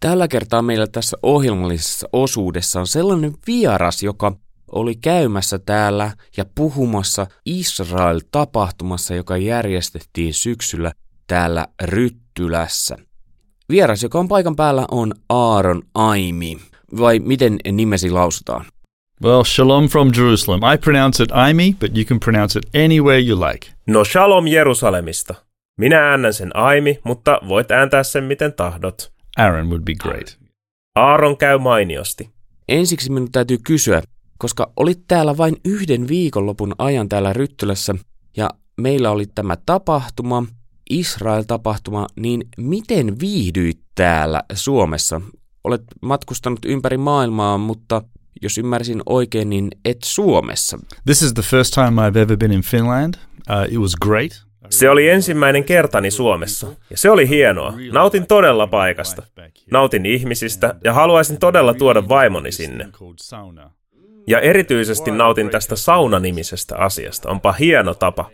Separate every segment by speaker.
Speaker 1: Tällä kertaa meillä tässä ohjelmallisessa osuudessa on sellainen vieras, joka oli käymässä täällä ja puhumassa Israel-tapahtumassa, joka järjestettiin syksyllä täällä Ryttylässä. Vieras, joka on paikan päällä, on Aaron Aimi. Vai miten nimesi lausutaan?
Speaker 2: Well, shalom from Jerusalem. I pronounce it Aimi, but you can pronounce it any way you like.
Speaker 3: No shalom Jerusalemista. Minä äännän sen Aimi, mutta voit ääntää sen miten tahdot.
Speaker 2: Aaron would be great.
Speaker 3: Aaron käy mainiosti.
Speaker 1: Ensiksi minun täytyy kysyä, koska olit täällä vain yhden viikonlopun ajan täällä Ryttylässä ja meillä oli tämä tapahtuma, Israel-tapahtuma, niin miten viihdyit täällä Suomessa? Olet matkustanut ympäri maailmaa, mutta jos ymmärsin oikein, niin et Suomessa.
Speaker 2: This is the first time I've ever been in Finland. Uh, it was great.
Speaker 3: Se oli ensimmäinen kertani Suomessa, ja se oli hienoa. Nautin todella paikasta. Nautin ihmisistä, ja haluaisin todella tuoda vaimoni sinne. Ja erityisesti nautin tästä saunanimisestä asiasta. Onpa hieno tapa.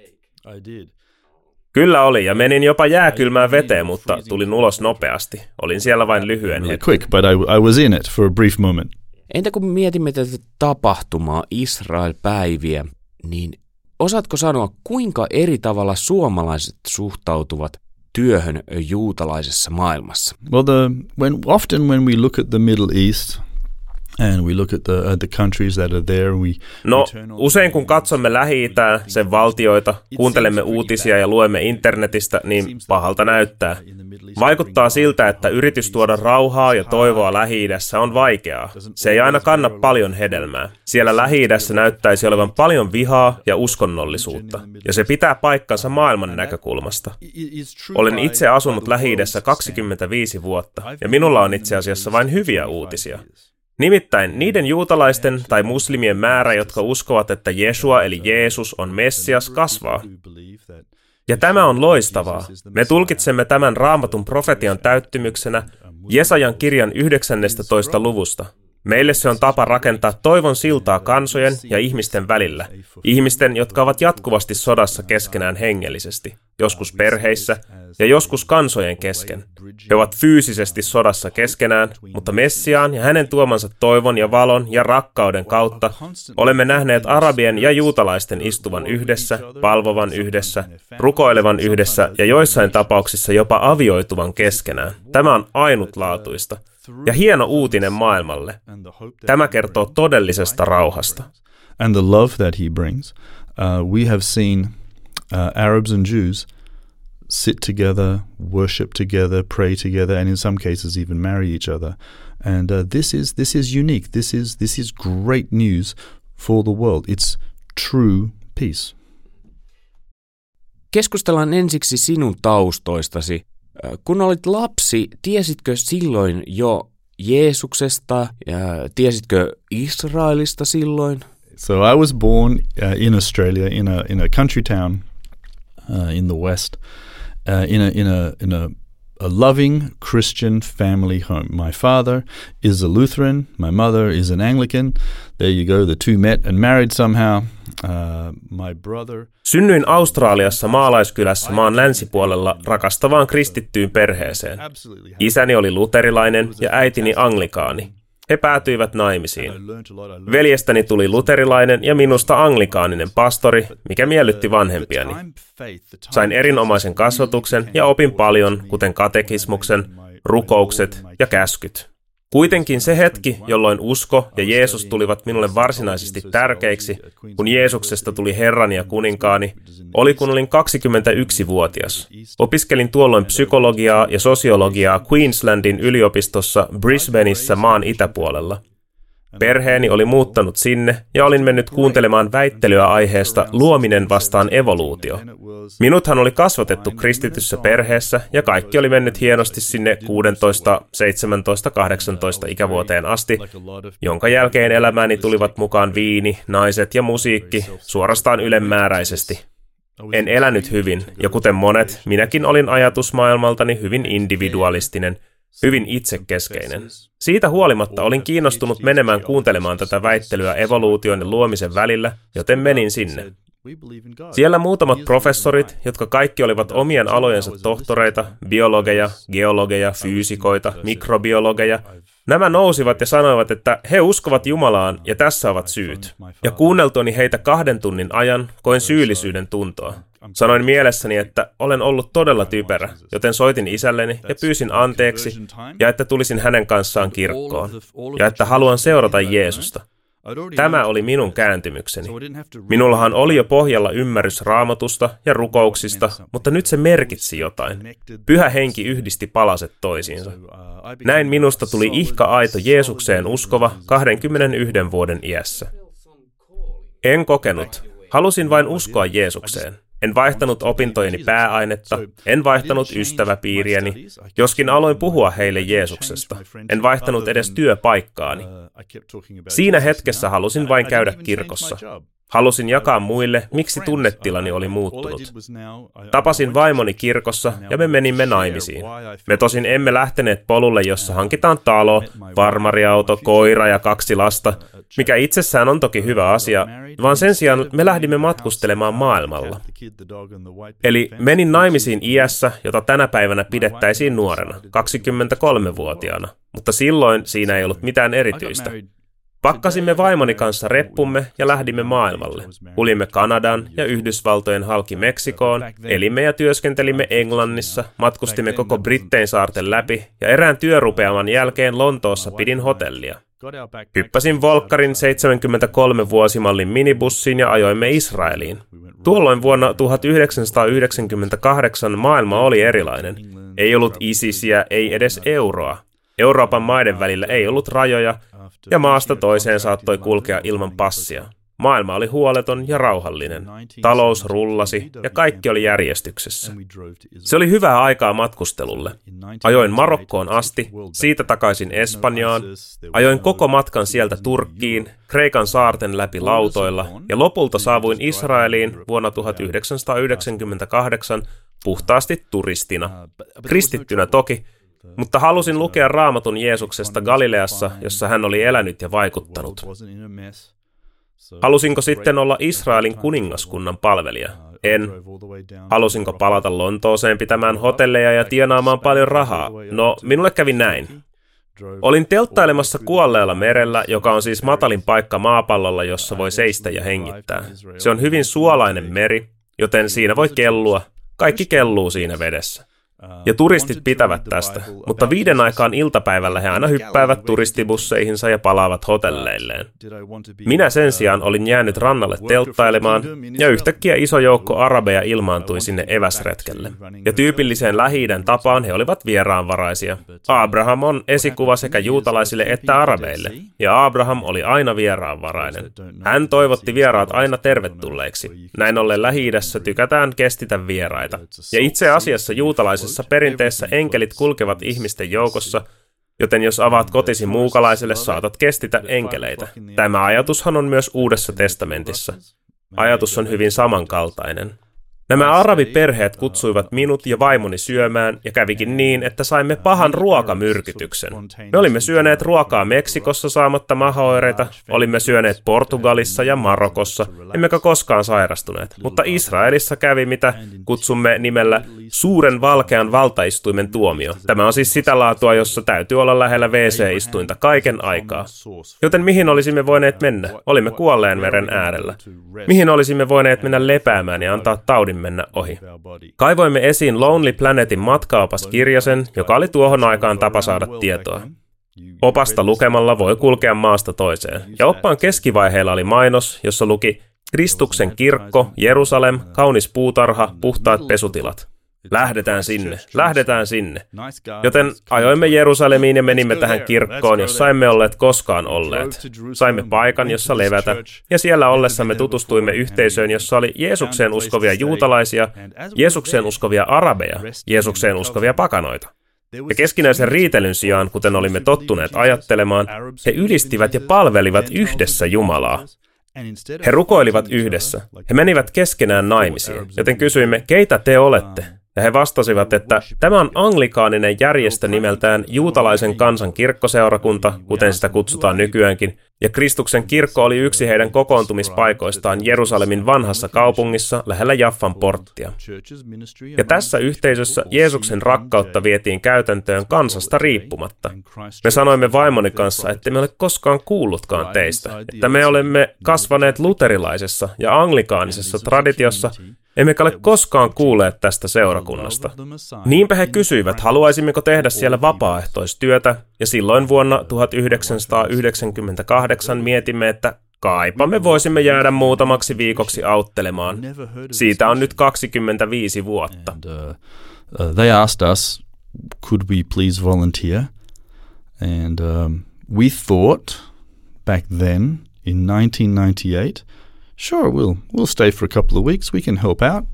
Speaker 3: Kyllä oli, ja menin jopa jääkylmään veteen, mutta tulin ulos nopeasti. Olin siellä vain lyhyen hetken.
Speaker 2: Quick, but I, I was in it for a brief moment.
Speaker 1: Entä kun mietimme tätä tapahtumaa, Israel-päiviä, niin osaatko sanoa, kuinka eri tavalla suomalaiset suhtautuvat työhön juutalaisessa maailmassa?
Speaker 2: Well, the, when, often when we look at the Middle East, And we look at the, the countries that are there. We
Speaker 3: no, usein kun katsomme lähi sen valtioita, kuuntelemme uutisia ja luemme internetistä, niin pahalta näyttää. Vaikuttaa siltä, että yritys tuoda rauhaa ja toivoa lähi on vaikeaa. Se ei aina kanna paljon hedelmää. Siellä lähi näyttäisi olevan paljon vihaa ja uskonnollisuutta, ja se pitää paikkansa maailman näkökulmasta. Olen itse asunut lähi 25 vuotta, ja minulla on itse asiassa vain hyviä uutisia. Nimittäin niiden juutalaisten tai muslimien määrä, jotka uskovat, että Jesua eli Jeesus on Messias, kasvaa. Ja tämä on loistavaa. Me tulkitsemme tämän raamatun profetian täyttymyksenä Jesajan kirjan 19. luvusta. Meille se on tapa rakentaa toivon siltaa kansojen ja ihmisten välillä. Ihmisten, jotka ovat jatkuvasti sodassa keskenään hengellisesti, joskus perheissä ja joskus kansojen kesken. He ovat fyysisesti sodassa keskenään, mutta Messiaan ja hänen tuomansa toivon ja valon ja rakkauden kautta olemme nähneet arabien ja juutalaisten istuvan yhdessä, palvovan yhdessä, rukoilevan yhdessä ja joissain tapauksissa jopa avioituvan keskenään. Tämä on ainutlaatuista ja hieno uutinen maailmalle. Tämä kertoo todellisesta rauhasta.
Speaker 2: And the love that he brings. Uh, we have seen uh, Arabs and Jews sit together, worship together, pray together, and in some cases even marry each other. And uh, this is this is unique. This is this is great news for the world. It's true peace.
Speaker 1: Keskustellaan ensiksi sinun taustoistasi. Kun olit lapsi, tiesitkö silloin jo Jeesuksesta ja tiesitkö Israelista silloin?
Speaker 2: So I was born uh, in Australia in a in a country town uh, in the west, uh, in a in a in a a loving Christian family home. My father is a Lutheran, my mother is an Anglican. There you go, the two met and married somehow. Uh, my brother.
Speaker 3: Synnyin Australiassa maalaiskylässä maan länsipuolella rakastavaan kristittyyn perheeseen. Isäni oli luterilainen ja äitini anglikaani. He päätyivät naimisiin. Veljestäni tuli luterilainen ja minusta anglikaaninen pastori, mikä miellytti vanhempiani. Sain erinomaisen kasvatuksen ja opin paljon, kuten katekismuksen, rukoukset ja käskyt. Kuitenkin se hetki, jolloin usko ja Jeesus tulivat minulle varsinaisesti tärkeiksi, kun Jeesuksesta tuli Herrani ja kuninkaani, oli kun olin 21-vuotias. Opiskelin tuolloin psykologiaa ja sosiologiaa Queenslandin yliopistossa Brisbaneissa maan itäpuolella. Perheeni oli muuttanut sinne ja olin mennyt kuuntelemaan väittelyä aiheesta luominen vastaan evoluutio. Minuthan oli kasvatettu kristityssä perheessä ja kaikki oli mennyt hienosti sinne 16, 17, 18 ikävuoteen asti, jonka jälkeen elämääni tulivat mukaan viini, naiset ja musiikki suorastaan ylemmääräisesti. En elänyt hyvin, ja kuten monet, minäkin olin ajatusmaailmaltani hyvin individualistinen – hyvin itsekeskeinen. Siitä huolimatta olin kiinnostunut menemään kuuntelemaan tätä väittelyä evoluution ja luomisen välillä, joten menin sinne. Siellä muutamat professorit, jotka kaikki olivat omien alojensa tohtoreita, biologeja, geologeja, fyysikoita, mikrobiologeja, Nämä nousivat ja sanoivat, että he uskovat Jumalaan ja tässä ovat syyt. Ja kuunneltuani heitä kahden tunnin ajan koin syyllisyyden tuntoa. Sanoin mielessäni, että olen ollut todella typerä, joten soitin isälleni ja pyysin anteeksi ja että tulisin hänen kanssaan kirkkoon ja että haluan seurata Jeesusta. Tämä oli minun kääntymykseni. Minullahan oli jo pohjalla ymmärrys raamatusta ja rukouksista, mutta nyt se merkitsi jotain. Pyhä henki yhdisti palaset toisiinsa. Näin minusta tuli ihka aito Jeesukseen uskova 21 vuoden iässä. En kokenut. Halusin vain uskoa Jeesukseen. En vaihtanut opintojeni pääainetta, en vaihtanut ystäväpiiriäni, joskin aloin puhua heille Jeesuksesta. En vaihtanut edes työpaikkaani. Siinä hetkessä halusin vain käydä kirkossa. Halusin jakaa muille, miksi tunnetilani oli muuttunut. Tapasin vaimoni kirkossa ja me menimme naimisiin. Me tosin emme lähteneet polulle, jossa hankitaan talo, farmariauto, koira ja kaksi lasta, mikä itsessään on toki hyvä asia, vaan sen sijaan me lähdimme matkustelemaan maailmalla. Eli menin naimisiin iässä, jota tänä päivänä pidettäisiin nuorena, 23-vuotiaana, mutta silloin siinä ei ollut mitään erityistä. Pakkasimme vaimoni kanssa reppumme ja lähdimme maailmalle. Kulimme Kanadan ja Yhdysvaltojen halki Meksikoon, elimme ja työskentelimme Englannissa, matkustimme koko Brittein saarten läpi ja erään työrupeaman jälkeen Lontoossa pidin hotellia. Hyppäsin Volkkarin 73 vuosimallin minibussiin ja ajoimme Israeliin. Tuolloin vuonna 1998 maailma oli erilainen. Ei ollut ISISiä, ei edes euroa. Euroopan maiden välillä ei ollut rajoja, ja maasta toiseen saattoi kulkea ilman passia. Maailma oli huoleton ja rauhallinen. Talous rullasi ja kaikki oli järjestyksessä. Se oli hyvää aikaa matkustelulle. Ajoin Marokkoon asti, siitä takaisin Espanjaan, ajoin koko matkan sieltä Turkkiin, Kreikan saarten läpi lautoilla ja lopulta saavuin Israeliin vuonna 1998 puhtaasti turistina. Kristittynä toki, mutta halusin lukea raamatun Jeesuksesta Galileassa, jossa hän oli elänyt ja vaikuttanut. Halusinko sitten olla Israelin kuningaskunnan palvelija? En. Halusinko palata Lontooseen pitämään hotelleja ja tienaamaan paljon rahaa? No, minulle kävi näin. Olin telttailemassa kuolleella merellä, joka on siis matalin paikka maapallolla, jossa voi seistä ja hengittää. Se on hyvin suolainen meri, joten siinä voi kellua. Kaikki kelluu siinä vedessä. Ja turistit pitävät tästä, mutta viiden aikaan iltapäivällä he aina hyppäävät turistibusseihinsa ja palaavat hotelleilleen. Minä sen sijaan olin jäänyt rannalle telttailemaan, ja yhtäkkiä iso joukko arabeja ilmaantui sinne eväsretkelle. Ja tyypilliseen lähi tapaan he olivat vieraanvaraisia. Abraham on esikuva sekä juutalaisille että arabeille, ja Abraham oli aina vieraanvarainen. Hän toivotti vieraat aina tervetulleiksi. Näin ollen lähi tykätään kestitä vieraita. Ja itse asiassa juutalaisissa Jumalallisessa perinteessä enkelit kulkevat ihmisten joukossa, joten jos avaat kotisi muukalaiselle, saatat kestitä enkeleitä. Tämä ajatushan on myös Uudessa testamentissa. Ajatus on hyvin samankaltainen. Nämä arabiperheet kutsuivat minut ja vaimoni syömään ja kävikin niin, että saimme pahan ruokamyrkytyksen. Me olimme syöneet ruokaa Meksikossa saamatta mahoireita, olimme syöneet Portugalissa ja Marokossa, emmekä koskaan sairastuneet. Mutta Israelissa kävi mitä kutsumme nimellä suuren valkean valtaistuimen tuomio. Tämä on siis sitä laatua, jossa täytyy olla lähellä WC-istuinta kaiken aikaa. Joten mihin olisimme voineet mennä? Olimme kuolleen meren äärellä. Mihin olisimme voineet mennä lepäämään ja antaa taudin voisin mennä ohi. Kaivoimme esiin Lonely Planetin matkaopas kirjasen, joka oli tuohon aikaan tapa saada tietoa. Opasta lukemalla voi kulkea maasta toiseen. Ja oppaan keskivaiheella oli mainos, jossa luki Kristuksen kirkko, Jerusalem, kaunis puutarha, puhtaat pesutilat. Lähdetään sinne, lähdetään sinne. Joten ajoimme Jerusalemiin ja menimme tähän kirkkoon, jossa emme olleet koskaan olleet. Saimme paikan, jossa levätä, ja siellä ollessamme tutustuimme yhteisöön, jossa oli Jeesukseen uskovia juutalaisia, Jeesukseen uskovia arabeja, Jeesukseen uskovia pakanoita. Ja keskinäisen riitelyn sijaan, kuten olimme tottuneet ajattelemaan, he ylistivät ja palvelivat yhdessä Jumalaa. He rukoilivat yhdessä. He menivät keskenään naimisiin, joten kysyimme, keitä te olette? Ja he vastasivat, että tämä on anglikaaninen järjestö nimeltään juutalaisen kansan kirkkoseurakunta, kuten sitä kutsutaan nykyäänkin, ja Kristuksen kirkko oli yksi heidän kokoontumispaikoistaan Jerusalemin vanhassa kaupungissa lähellä Jaffan porttia. Ja tässä yhteisössä Jeesuksen rakkautta vietiin käytäntöön kansasta riippumatta. Me sanoimme vaimoni kanssa, että me ole koskaan kuullutkaan teistä, että me olemme kasvaneet luterilaisessa ja anglikaanisessa traditiossa, Emmekä ole koskaan kuulleet tästä seurakunnasta. Niinpä he kysyivät, haluaisimmeko tehdä siellä vapaaehtoistyötä, ja silloin vuonna 1998 mietimme, että kaipa me voisimme jäädä muutamaksi viikoksi auttelemaan. Siitä on nyt 25 vuotta.
Speaker 2: Uh, uh, they asked us, could we please volunteer? And um, we thought back then in 1998 Sure, we'll, we'll stay for a couple of weeks. We can help out.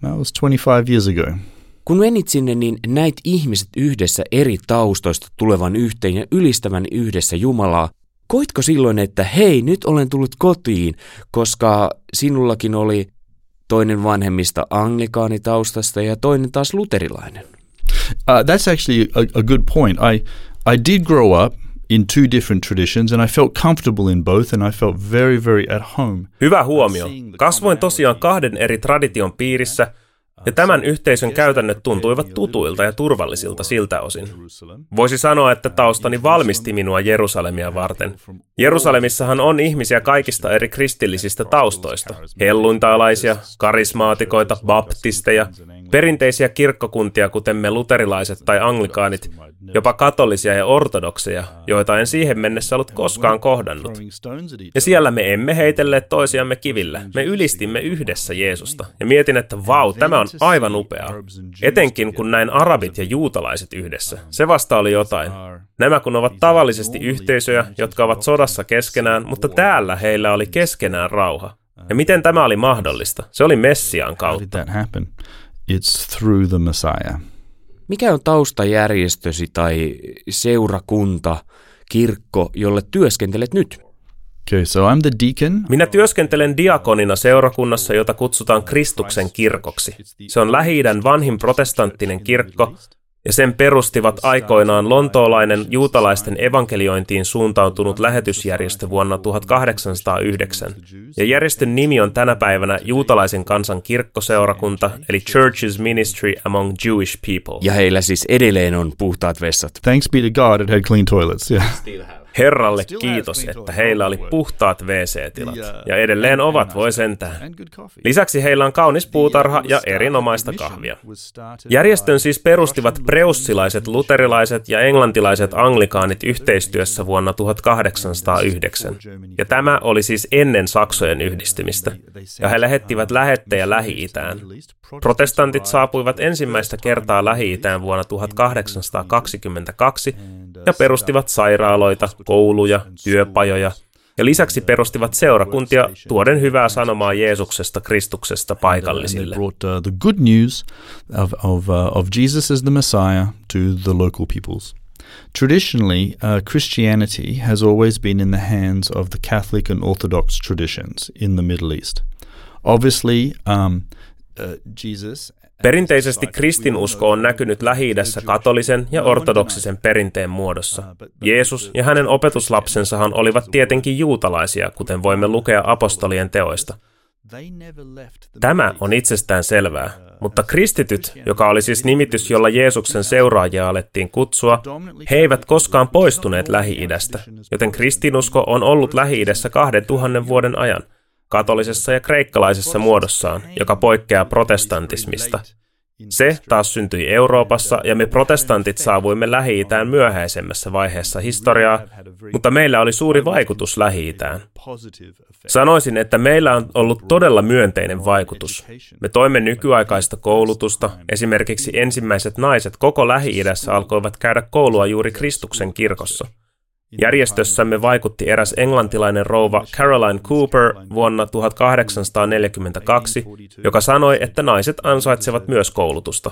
Speaker 2: That was 25 years ago.
Speaker 1: Kun menit sinne, niin näit ihmiset yhdessä eri taustoista tulevan yhteen ja ylistävän yhdessä Jumalaa. Koitko silloin, että hei, nyt olen tullut kotiin, koska sinullakin oli toinen vanhemmista anglikaanitaustasta ja toinen taas luterilainen?
Speaker 2: Uh, that's actually a, a good point. I, I did grow up in two different traditions and I felt comfortable in both and I felt very very at home.
Speaker 3: Hyvä huomio. Kasvoin tosiaan kahden eri tradition piirissä ja tämän yhteisön käytännöt tuntuivat tutuilta ja turvallisilta siltä osin. Voisi sanoa, että taustani valmisti minua Jerusalemia varten. Jerusalemissahan on ihmisiä kaikista eri kristillisistä taustoista. Helluntaalaisia, karismaatikoita, baptisteja, perinteisiä kirkkokuntia, kuten me luterilaiset tai anglikaanit, jopa katolisia ja ortodokseja, joita en siihen mennessä ollut koskaan kohdannut. Ja siellä me emme heitelleet toisiamme kivillä. Me ylistimme yhdessä Jeesusta. Ja mietin, että vau, tämä on aivan upeaa. Etenkin kun näin arabit ja juutalaiset yhdessä. Se vasta oli jotain. Nämä kun ovat tavallisesti yhteisöjä, jotka ovat sodassa keskenään, mutta täällä heillä oli keskenään rauha. Ja miten tämä oli mahdollista? Se oli Messiaan kautta.
Speaker 2: It's through the Messiah.
Speaker 1: Mikä on taustajärjestösi tai seurakunta, kirkko, jolle työskentelet nyt?
Speaker 2: Okay, so I'm the deacon.
Speaker 3: Minä työskentelen diakonina seurakunnassa, jota kutsutaan Kristuksen kirkoksi. Se on lähi vanhin protestanttinen kirkko, ja sen perustivat aikoinaan lontoolainen juutalaisten evankeliointiin suuntautunut lähetysjärjestö vuonna 1809. Ja järjestön nimi on tänä päivänä juutalaisen kansan kirkkoseurakunta, eli Church's Ministry Among Jewish People.
Speaker 1: Ja heillä siis edelleen on puhtaat vessat.
Speaker 2: Thanks be to God it had clean toilets, yeah.
Speaker 3: Herralle kiitos, että heillä oli puhtaat WC-tilat, ja edelleen ovat, voi sentään. Lisäksi heillä on kaunis puutarha ja erinomaista kahvia. Järjestön siis perustivat preussilaiset luterilaiset ja englantilaiset anglikaanit yhteistyössä vuonna 1809. Ja tämä oli siis ennen Saksojen yhdistymistä, ja he lähettivät lähettejä Lähi-Itään. Protestantit saapuivat ensimmäistä kertaa Lähi-Itään vuonna 1822 ja perustivat sairaaloita, kouluja, työpajoja ja lisäksi perustivat seurakuntia tuoden hyvää sanomaa Jeesuksesta Kristuksesta paikallisille.
Speaker 2: Uh, the good news of, of, uh, of Jesus as the Messiah to the local peoples. Traditionally, uh, Christianity has always been in the hands of the Catholic and Orthodox traditions in the Middle East. Obviously, um, uh, Jesus
Speaker 3: Perinteisesti kristinusko on näkynyt lähi katolisen ja ortodoksisen perinteen muodossa. Jeesus ja hänen opetuslapsensahan olivat tietenkin juutalaisia, kuten voimme lukea apostolien teoista. Tämä on itsestään selvää, mutta kristityt, joka oli siis nimitys, jolla Jeesuksen seuraajia alettiin kutsua, he eivät koskaan poistuneet Lähi-idästä, joten kristinusko on ollut Lähi-idässä kahden tuhannen vuoden ajan – katolisessa ja kreikkalaisessa muodossaan, joka poikkeaa protestantismista. Se taas syntyi Euroopassa ja me protestantit saavuimme lähi myöhäisemmässä vaiheessa historiaa, mutta meillä oli suuri vaikutus lähi Sanoisin, että meillä on ollut todella myönteinen vaikutus. Me toimme nykyaikaista koulutusta, esimerkiksi ensimmäiset naiset koko Lähi-idässä alkoivat käydä koulua juuri Kristuksen kirkossa – Järjestössämme vaikutti eräs englantilainen rouva Caroline Cooper vuonna 1842, joka sanoi, että naiset ansaitsevat myös koulutusta.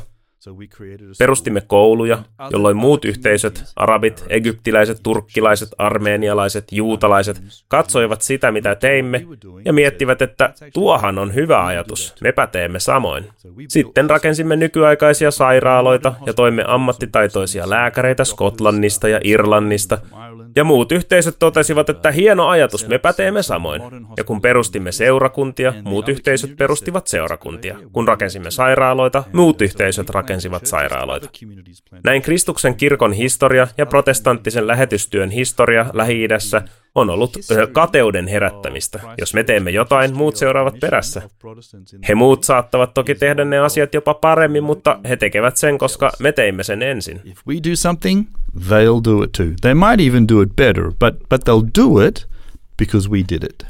Speaker 3: Perustimme kouluja, jolloin muut yhteisöt, arabit, egyptiläiset, turkkilaiset, armeenialaiset, juutalaiset, katsoivat sitä, mitä teimme, ja miettivät, että tuohan on hyvä ajatus, mepä teemme samoin. Sitten rakensimme nykyaikaisia sairaaloita ja toimme ammattitaitoisia lääkäreitä Skotlannista ja Irlannista, Ja muut yhteisöt totesivat, että hieno ajatus, me päteemme samoin. Ja kun perustimme seurakuntia, muut yhteisöt perustivat seurakuntia. Kun rakensimme sairaaloita, muut yhteisöt rakensivat sairaaloita. Näin Kristuksen kirkon historia ja protestanttisen lähetystyön historia Lähi-idässä on ollut kateuden herättämistä. Jos me teemme jotain, muut seuraavat perässä. He muut saattavat toki tehdä ne asiat jopa paremmin, mutta he tekevät sen, koska me teimme sen ensin.
Speaker 2: If we do something, they'll do it too. They might even do it better, but, but they'll do it because we did it.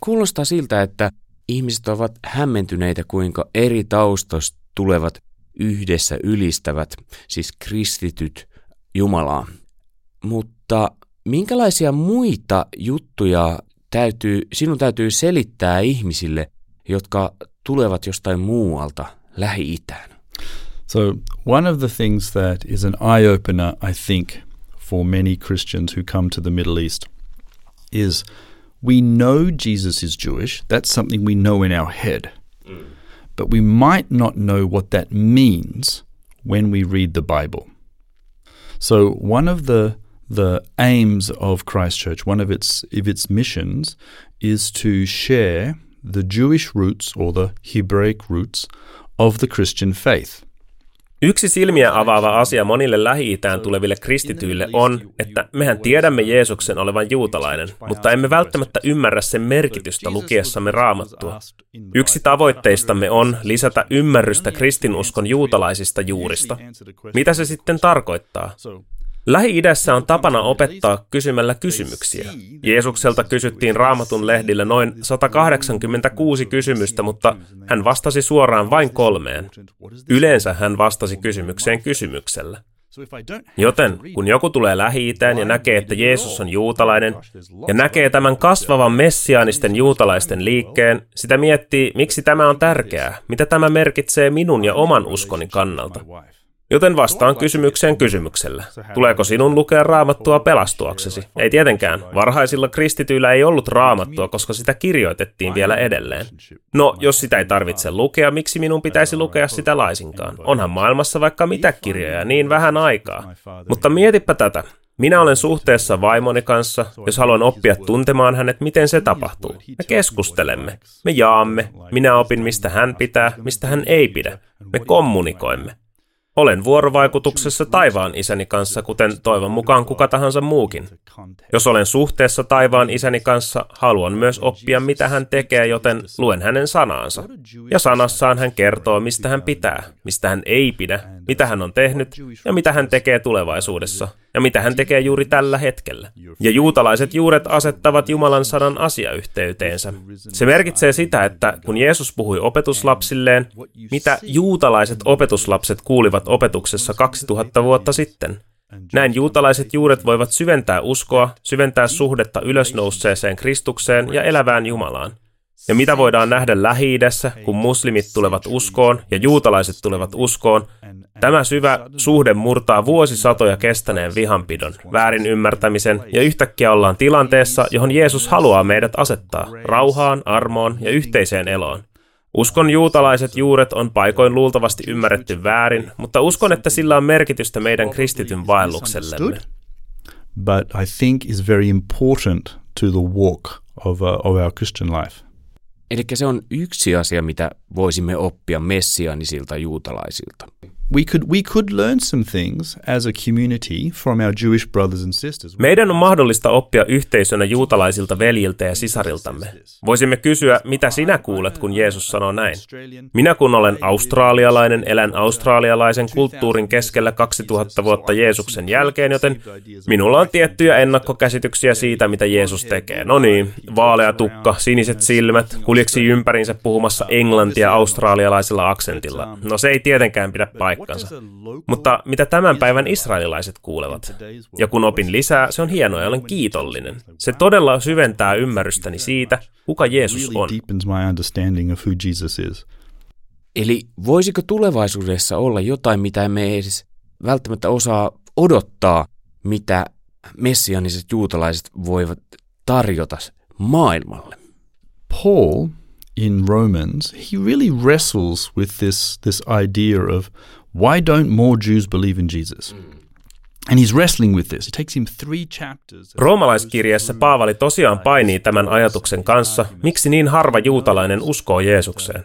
Speaker 1: Kuulostaa siltä, että ihmiset ovat hämmentyneitä, kuinka eri taustoista tulevat yhdessä ylistävät, siis kristityt, Jumalaa. Mutta minkälaisia muita juttuja täytyy, sinun täytyy selittää ihmisille, jotka tulevat jostain muualta Lähi-Itään?
Speaker 2: So, one of the things that is an eye opener, I think, for many Christians who come to the Middle East is we know Jesus is Jewish. That's something we know in our head. Mm. But we might not know what that means when we read the Bible. So, one of the the aims of Christchurch, one of its of its missions, is to share the Jewish roots or the Hebraic roots of the Christian faith.
Speaker 3: Yksi silmiä avaava asia monille lähi tuleville kristityille on, että mehän tiedämme Jeesuksen olevan juutalainen, mutta emme välttämättä ymmärrä sen merkitystä lukiessamme raamattua. Yksi tavoitteistamme on lisätä ymmärrystä kristinuskon juutalaisista juurista. Mitä se sitten tarkoittaa? Lähi-idässä on tapana opettaa kysymällä kysymyksiä. Jeesukselta kysyttiin raamatun lehdillä noin 186 kysymystä, mutta hän vastasi suoraan vain kolmeen. Yleensä hän vastasi kysymykseen kysymyksellä. Joten kun joku tulee lähi ja näkee, että Jeesus on juutalainen, ja näkee tämän kasvavan messiaanisten juutalaisten liikkeen, sitä miettii, miksi tämä on tärkeää, mitä tämä merkitsee minun ja oman uskoni kannalta. Joten vastaan kysymykseen kysymyksellä. Tuleeko sinun lukea raamattua pelastuaksesi? Ei tietenkään. Varhaisilla kristityillä ei ollut raamattua, koska sitä kirjoitettiin vielä edelleen. No, jos sitä ei tarvitse lukea, miksi minun pitäisi lukea sitä laisinkaan? Onhan maailmassa vaikka mitä kirjoja, niin vähän aikaa. Mutta mietipä tätä. Minä olen suhteessa vaimoni kanssa, jos haluan oppia tuntemaan hänet, miten se tapahtuu. Me keskustelemme, me jaamme, minä opin, mistä hän pitää, mistä hän ei pidä. Me kommunikoimme. Olen vuorovaikutuksessa taivaan isäni kanssa, kuten toivon mukaan kuka tahansa muukin. Jos olen suhteessa taivaan isäni kanssa, haluan myös oppia, mitä hän tekee, joten luen hänen sanaansa. Ja sanassaan hän kertoo, mistä hän pitää, mistä hän ei pidä, mitä hän on tehnyt ja mitä hän tekee tulevaisuudessa ja mitä hän tekee juuri tällä hetkellä. Ja juutalaiset juuret asettavat Jumalan sanan asiayhteyteensä. Se merkitsee sitä, että kun Jeesus puhui opetuslapsilleen, mitä juutalaiset opetuslapset kuulivat opetuksessa 2000 vuotta sitten. Näin juutalaiset juuret voivat syventää uskoa, syventää suhdetta ylösnousseeseen Kristukseen ja elävään Jumalaan. Ja mitä voidaan nähdä lähi kun muslimit tulevat uskoon ja juutalaiset tulevat uskoon, tämä syvä suhde murtaa vuosisatoja kestäneen vihanpidon, väärin ymmärtämisen ja yhtäkkiä ollaan tilanteessa, johon Jeesus haluaa meidät asettaa, rauhaan, armoon ja yhteiseen eloon. Uskon juutalaiset juuret on paikoin luultavasti ymmärretty väärin, mutta uskon, että sillä on merkitystä meidän kristityn vaelluksellemme.
Speaker 2: But I think is very important to the walk of, uh, of our Christian life.
Speaker 1: Eli se on yksi asia, mitä voisimme oppia messianisilta juutalaisilta.
Speaker 3: Meidän on mahdollista oppia yhteisönä juutalaisilta veljiltä ja sisariltamme. Voisimme kysyä, mitä sinä kuulet, kun Jeesus sanoo näin. Minä kun olen australialainen, elän australialaisen kulttuurin keskellä 2000 vuotta Jeesuksen jälkeen, joten minulla on tiettyjä ennakkokäsityksiä siitä, mitä Jeesus tekee. No niin, vaalea tukka, siniset silmät, kuljeksi ympärinsä puhumassa englantia australialaisella aksentilla. No se ei tietenkään pidä paikkaa paikkansa. Mutta mitä tämän päivän israelilaiset kuulevat? Ja kun opin lisää, se on hienoa ja olen kiitollinen. Se todella syventää ymmärrystäni siitä, kuka Jeesus on.
Speaker 1: Eli voisiko tulevaisuudessa olla jotain, mitä emme edes välttämättä osaa odottaa, mitä messianiset juutalaiset voivat tarjota maailmalle?
Speaker 2: Paul in Romans, he really wrestles with this, this idea of why don't more Jews believe in Jesus? And he's wrestling with this. It takes him three chapters.
Speaker 3: Roomalaiskirjeessä Paavali tosiaan painii tämän ajatuksen kanssa, miksi niin harva juutalainen uskoo Jeesukseen.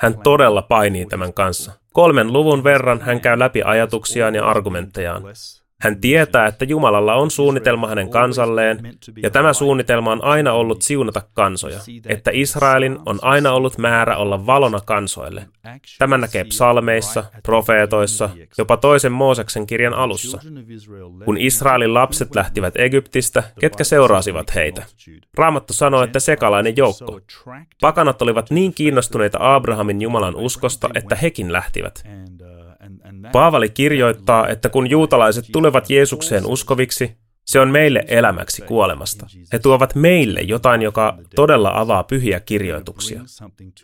Speaker 3: Hän todella painii tämän kanssa. Kolmen luvun verran hän käy läpi ajatuksiaan ja argumenttejaan. Hän tietää, että Jumalalla on suunnitelma hänen kansalleen, ja tämä suunnitelma on aina ollut siunata kansoja, että Israelin on aina ollut määrä olla valona kansoille. Tämä näkee psalmeissa, profeetoissa, jopa toisen Mooseksen kirjan alussa. Kun Israelin lapset lähtivät Egyptistä, ketkä seurasivat heitä? Raamattu sanoo, että sekalainen joukko. Pakanat olivat niin kiinnostuneita Abrahamin Jumalan uskosta, että hekin lähtivät. Paavali kirjoittaa, että kun juutalaiset tulevat Jeesukseen uskoviksi, se on meille elämäksi kuolemasta. He tuovat meille jotain, joka todella avaa pyhiä kirjoituksia.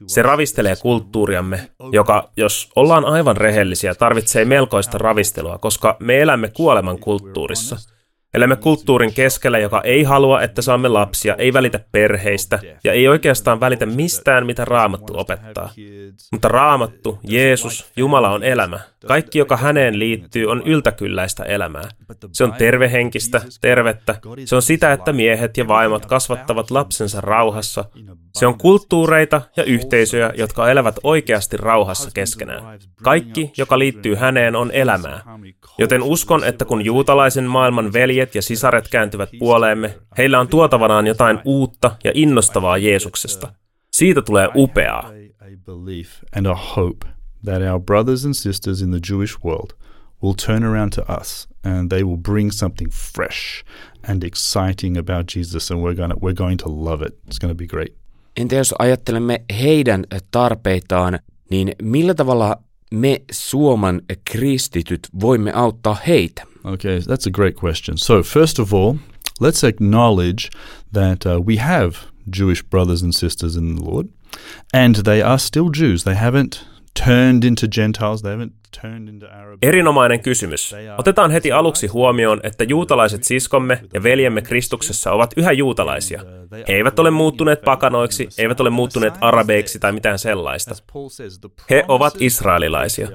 Speaker 3: Se ravistelee kulttuuriamme, joka, jos ollaan aivan rehellisiä, tarvitsee melkoista ravistelua, koska me elämme kuoleman kulttuurissa – Elämme kulttuurin keskellä, joka ei halua, että saamme lapsia, ei välitä perheistä ja ei oikeastaan välitä mistään, mitä Raamattu opettaa. Mutta Raamattu, Jeesus, Jumala on elämä. Kaikki, joka häneen liittyy, on yltäkylläistä elämää. Se on tervehenkistä, tervettä. Se on sitä, että miehet ja vaimot kasvattavat lapsensa rauhassa. Se on kulttuureita ja yhteisöjä, jotka elävät oikeasti rauhassa keskenään. Kaikki, joka liittyy häneen, on elämää. Joten uskon, että kun juutalaisen maailman veljet ja sisaret kääntyvät puoleemme, heillä on tuotavanaan jotain uutta ja innostavaa Jeesuksesta. Siitä tulee upeaa.
Speaker 2: And a hope that our brothers and sisters in the Jewish world will turn around to us and they will bring something fresh and exciting about Jesus and we're going to, we're going to love it. It's going to be great.
Speaker 1: Entä jos ajattelemme heidän tarpeitaan, niin millä tavalla me Suomen kristityt voimme auttaa heitä?
Speaker 2: Okay, that's a great question. So, first of all, let's acknowledge that uh, we have Jewish brothers and sisters in the Lord, and they are still Jews. They haven't turned into Gentiles, they haven't
Speaker 3: Erinomainen kysymys. Otetaan heti aluksi huomioon, että juutalaiset siskomme ja veljemme Kristuksessa ovat yhä juutalaisia. He eivät ole muuttuneet pakanoiksi, eivät ole muuttuneet arabeiksi tai mitään sellaista. He ovat israelilaisia.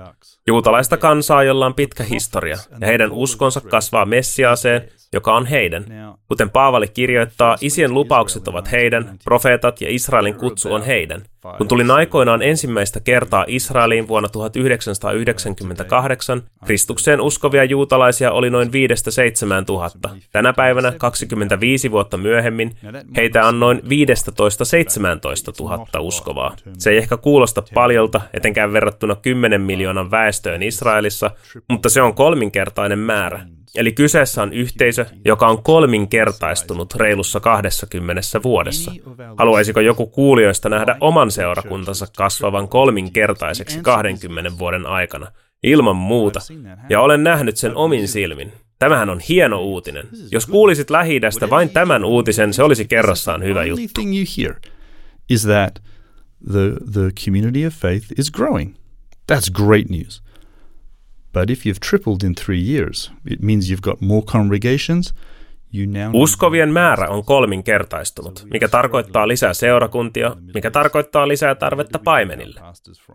Speaker 3: Juutalaista kansaa, jolla on pitkä historia, ja heidän uskonsa kasvaa Messiaaseen, joka on heidän. Kuten Paavali kirjoittaa, isien lupaukset ovat heidän, profeetat ja Israelin kutsu on heidän. Kun tulin aikoinaan ensimmäistä kertaa Israeliin vuonna 1998, Kristukseen uskovia juutalaisia oli noin 5-7 tuhatta. Tänä päivänä, 25 vuotta myöhemmin, heitä on noin 15-17 tuhatta uskovaa. Se ei ehkä kuulosta paljolta, etenkään verrattuna 10 miljoonan väestöön Israelissa, mutta se on kolminkertainen määrä. Eli kyseessä on yhteisö, joka on kolminkertaistunut reilussa 20 vuodessa. Haluaisiko joku kuulijoista nähdä oman seurakuntansa kasvavan kolminkertaiseksi 20 vuoden aikana? Ilman muuta. Ja olen nähnyt sen omin silmin. Tämähän on hieno uutinen. Jos kuulisit lähi vain tämän uutisen, se olisi kerrassaan hyvä juttu.
Speaker 2: is that the, the community of faith is growing. That's great news.
Speaker 3: Uskovien määrä on kolminkertaistunut, mikä tarkoittaa lisää seurakuntia, mikä tarkoittaa lisää tarvetta paimenille.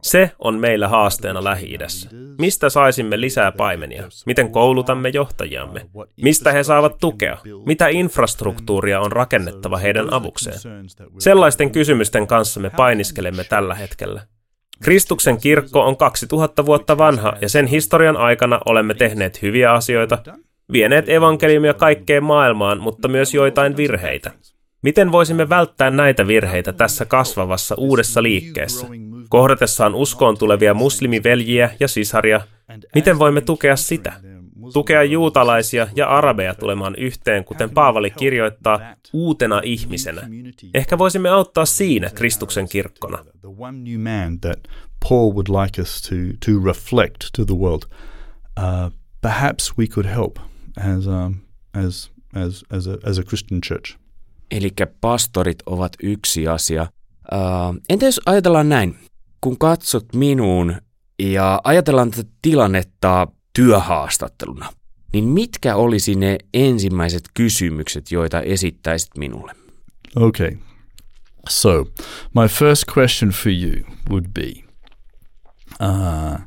Speaker 3: Se on meillä haasteena Lähi-idässä. Mistä saisimme lisää paimenia? Miten koulutamme johtajiamme? Mistä he saavat tukea? Mitä infrastruktuuria on rakennettava heidän avukseen? Sellaisten kysymysten kanssa me painiskelemme tällä hetkellä. Kristuksen kirkko on 2000 vuotta vanha ja sen historian aikana olemme tehneet hyviä asioita, vieneet evankeliumia kaikkeen maailmaan, mutta myös joitain virheitä. Miten voisimme välttää näitä virheitä tässä kasvavassa uudessa liikkeessä? Kohdatessaan uskoon tulevia muslimiveljiä ja sisaria, miten voimme tukea sitä? Tukea juutalaisia ja arabeja tulemaan yhteen, kuten Paavali kirjoittaa, uutena ihmisenä. Ehkä voisimme auttaa siinä Kristuksen kirkkona.
Speaker 2: Paul would like us to, to reflect to the world. Uh, perhaps we could help as, um, as, as, as, a, as a Christian church.
Speaker 1: Eli pastorit ovat yksi asia. Uh, entä jos ajatellaan näin, kun katsot minuun ja ajatellaan tätä tilannetta työhaastatteluna, niin mitkä olisi ne ensimmäiset kysymykset, joita esittäisit minulle?
Speaker 2: Okay. So, my first question for you would be uh,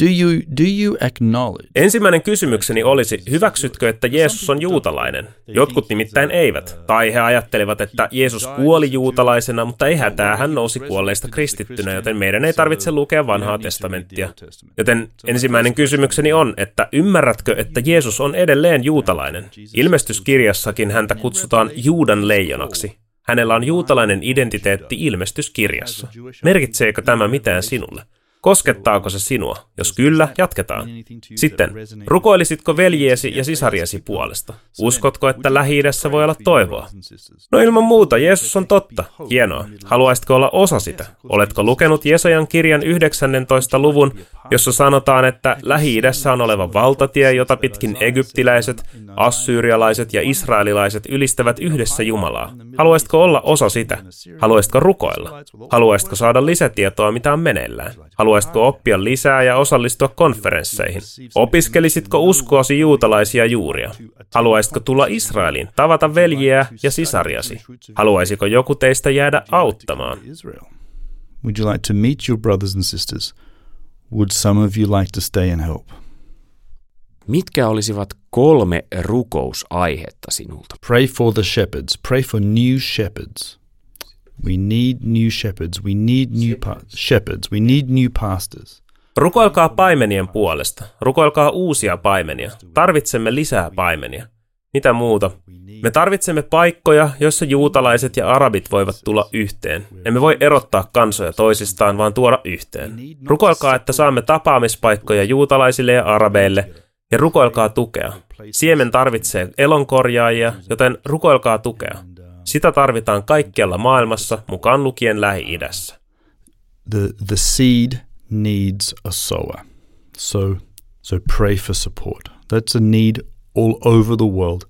Speaker 2: Do you, do you acknowledge?
Speaker 3: Ensimmäinen kysymykseni olisi, hyväksytkö, että Jeesus on juutalainen? Jotkut nimittäin eivät. Tai he ajattelevat, että Jeesus kuoli juutalaisena, mutta ei hätää, hän nousi kuolleista kristittynä, joten meidän ei tarvitse lukea vanhaa testamenttia. Joten ensimmäinen kysymykseni on, että ymmärrätkö, että Jeesus on edelleen juutalainen? Ilmestyskirjassakin häntä kutsutaan Juudan leijonaksi. Hänellä on juutalainen identiteetti ilmestyskirjassa. Merkitseekö tämä mitään sinulle? Koskettaako se sinua? Jos kyllä, jatketaan. Sitten, rukoilisitko veljeesi ja sisariesi puolesta? Uskotko, että lähi voi olla toivoa? No ilman muuta, Jeesus on totta. Hienoa. Haluaisitko olla osa sitä? Oletko lukenut Jesajan kirjan 19. luvun, jossa sanotaan, että Lähi-idässä on oleva valtatie, jota pitkin egyptiläiset, assyrialaiset ja israelilaiset ylistävät yhdessä Jumalaa. Haluaisitko olla osa sitä? Haluaisitko rukoilla? Haluaisitko saada lisätietoa, mitä on meneillään? Haluaisitko oppia lisää ja osallistua konferensseihin? Opiskelisitko uskoasi juutalaisia juuria? Haluaisitko tulla Israeliin, tavata veljiä ja sisariasi? Haluaisiko joku teistä jäädä auttamaan?
Speaker 2: Would you like to meet your brothers and sisters? Would some of you like to stay and help?
Speaker 1: Mitkä olisivat kolme rukousaihetta sinulta?
Speaker 2: Pray for the shepherds. Pray for new shepherds. We need new shepherds. We need new pa- shepherds. We need new pastors.
Speaker 3: Rukoilkaa paimenien puolesta. Rukoilkaa uusia paimenia. Tarvitsemme lisää paimenia. Mitä muuta? Me tarvitsemme paikkoja, joissa juutalaiset ja arabit voivat tulla yhteen. Emme voi erottaa kansoja toisistaan, vaan tuoda yhteen. Rukoilkaa, että saamme tapaamispaikkoja juutalaisille ja arabeille, ja rukoilkaa tukea. Siemen tarvitsee elonkorjaajia, joten rukoilkaa tukea. Sitä tarvitaan kaikkialla maailmassa, mukaan lukien Lähi-idässä.
Speaker 2: The, the seed needs a sower. So, so pray for support. That's a need all over the world,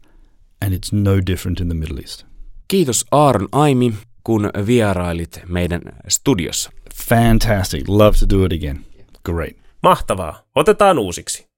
Speaker 2: and it's no different in the Middle East.
Speaker 1: Kiitos Aaron Aimi, kun vierailit meidän studiossa.
Speaker 2: Fantastic. Love to do it again. Great.
Speaker 3: Mahtavaa. Otetaan uusiksi.